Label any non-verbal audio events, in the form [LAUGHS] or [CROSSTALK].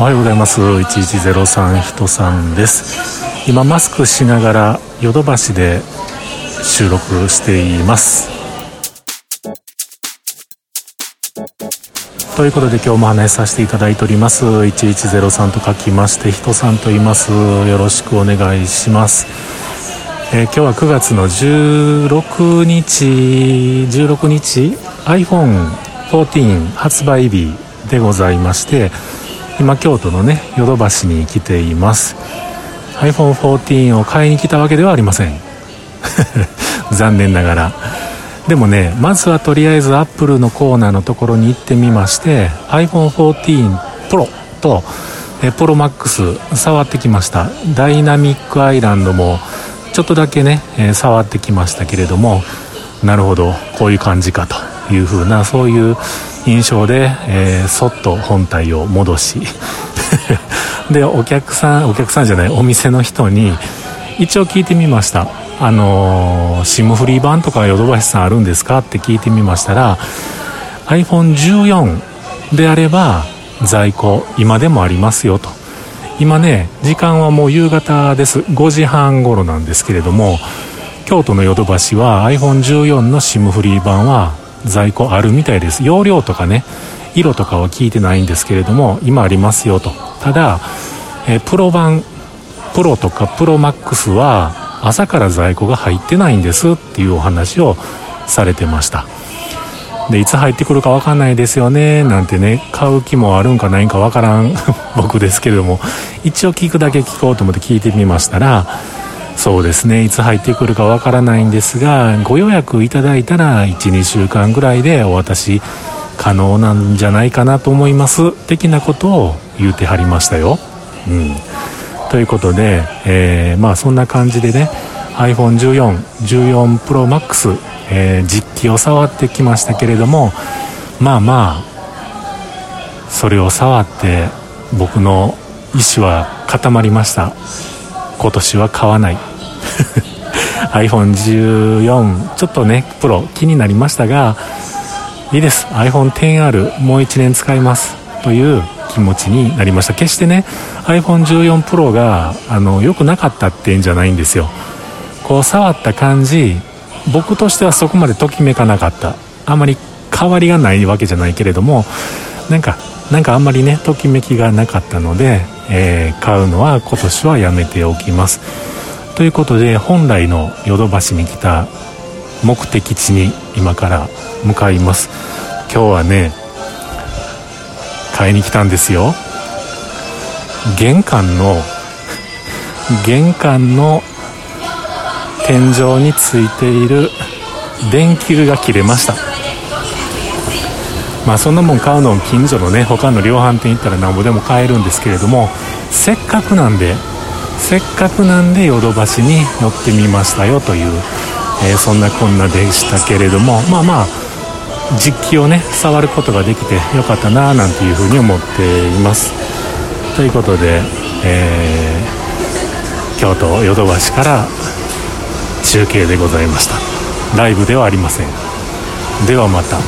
おはようございます。1103人さんです。今マスクしながらヨドバシで収録しています。ということで今日も話させていただいております。1103と書きまして人さんと言います。よろしくお願いします。えー、今日は9月の16日16日 iPhone14 発売日でございまして今京都のねヨドバシに来ています。iPhone14 を買いに来たわけではありません。[LAUGHS] 残念ながら。でもねまずはとりあえずアップルのコーナーのところに行ってみまして iPhone14 Pro とえプロマックス触ってきました。ダイナミックアイランドもちょっとだけね、え、触ってきましたけれどもなるほどこういう感じかと。いうふうなそういう印象で、えー、そっと本体を戻し [LAUGHS] でお客さんお客さんじゃないお店の人に一応聞いてみました。あのー、SIM フリー版とかヨドバシさんあるんですかって聞いてみましたら iPhone14 であれば在庫今でもありますよと。今ね時間はもう夕方です。5時半頃なんですけれども京都のヨドバシは iPhone14 の SIM フリー版は在庫あるみたいです。容量とかね色とかは聞いてないんですけれども今ありますよと。ただ、え、プロ版プロとかプロマックスは朝から在庫が入ってないんですっていうお話をされてました。でいつ入ってくるか分かんないですよねなんてね買う気もあるんかないんか分からん [LAUGHS] 僕ですけれども。一応聞くだけ聞こうと思って聞いてみましたらそうですね。いつ入ってくるか分からないんですがご予約いただいたら12週間ぐらいでお渡し可能なんじゃないかなと思います。的なことを言うてはりましたよ。うん、ということで、えー、まあそんな感じでね iPhone14、14 Pro Max、えー、実機を触ってきましたけれどもまあまあそれを触って僕の意思は固まりました。今年は買わない。[LAUGHS] iPhone14 ちょっとねプロ気になりましたがいいです。iPhone10R もう1年使いますという気持ちになりました。決してね iPhone14 Pro があの良くなかったってんじゃないんですよ。こう触った感じ僕としてはそこまでときめかなかった。あまり変わりがないわけじゃないけれどもなんかなんかあんまりねときめきがなかったので、えー、買うのは今年はやめておきます。ということで本来のヨドバシに来た目的地に今から向かいます。今日はね買いに来たんですよ。玄関の [LAUGHS] 玄関の天井についている電球が切れました。まあそんなもん買うの近所のね他の量販店行ったらなんぼでも買えるんですけれどもせっかくなんでせっかくなんでヨドバシに寄ってみましたよというえー、そんなこんなでしたけれどもまあまあ実機をね触ることができてよかったななんていうふうに思っています。ということで、えー、京都ヨドバシから中継でございました。ライブではありません。ではまた。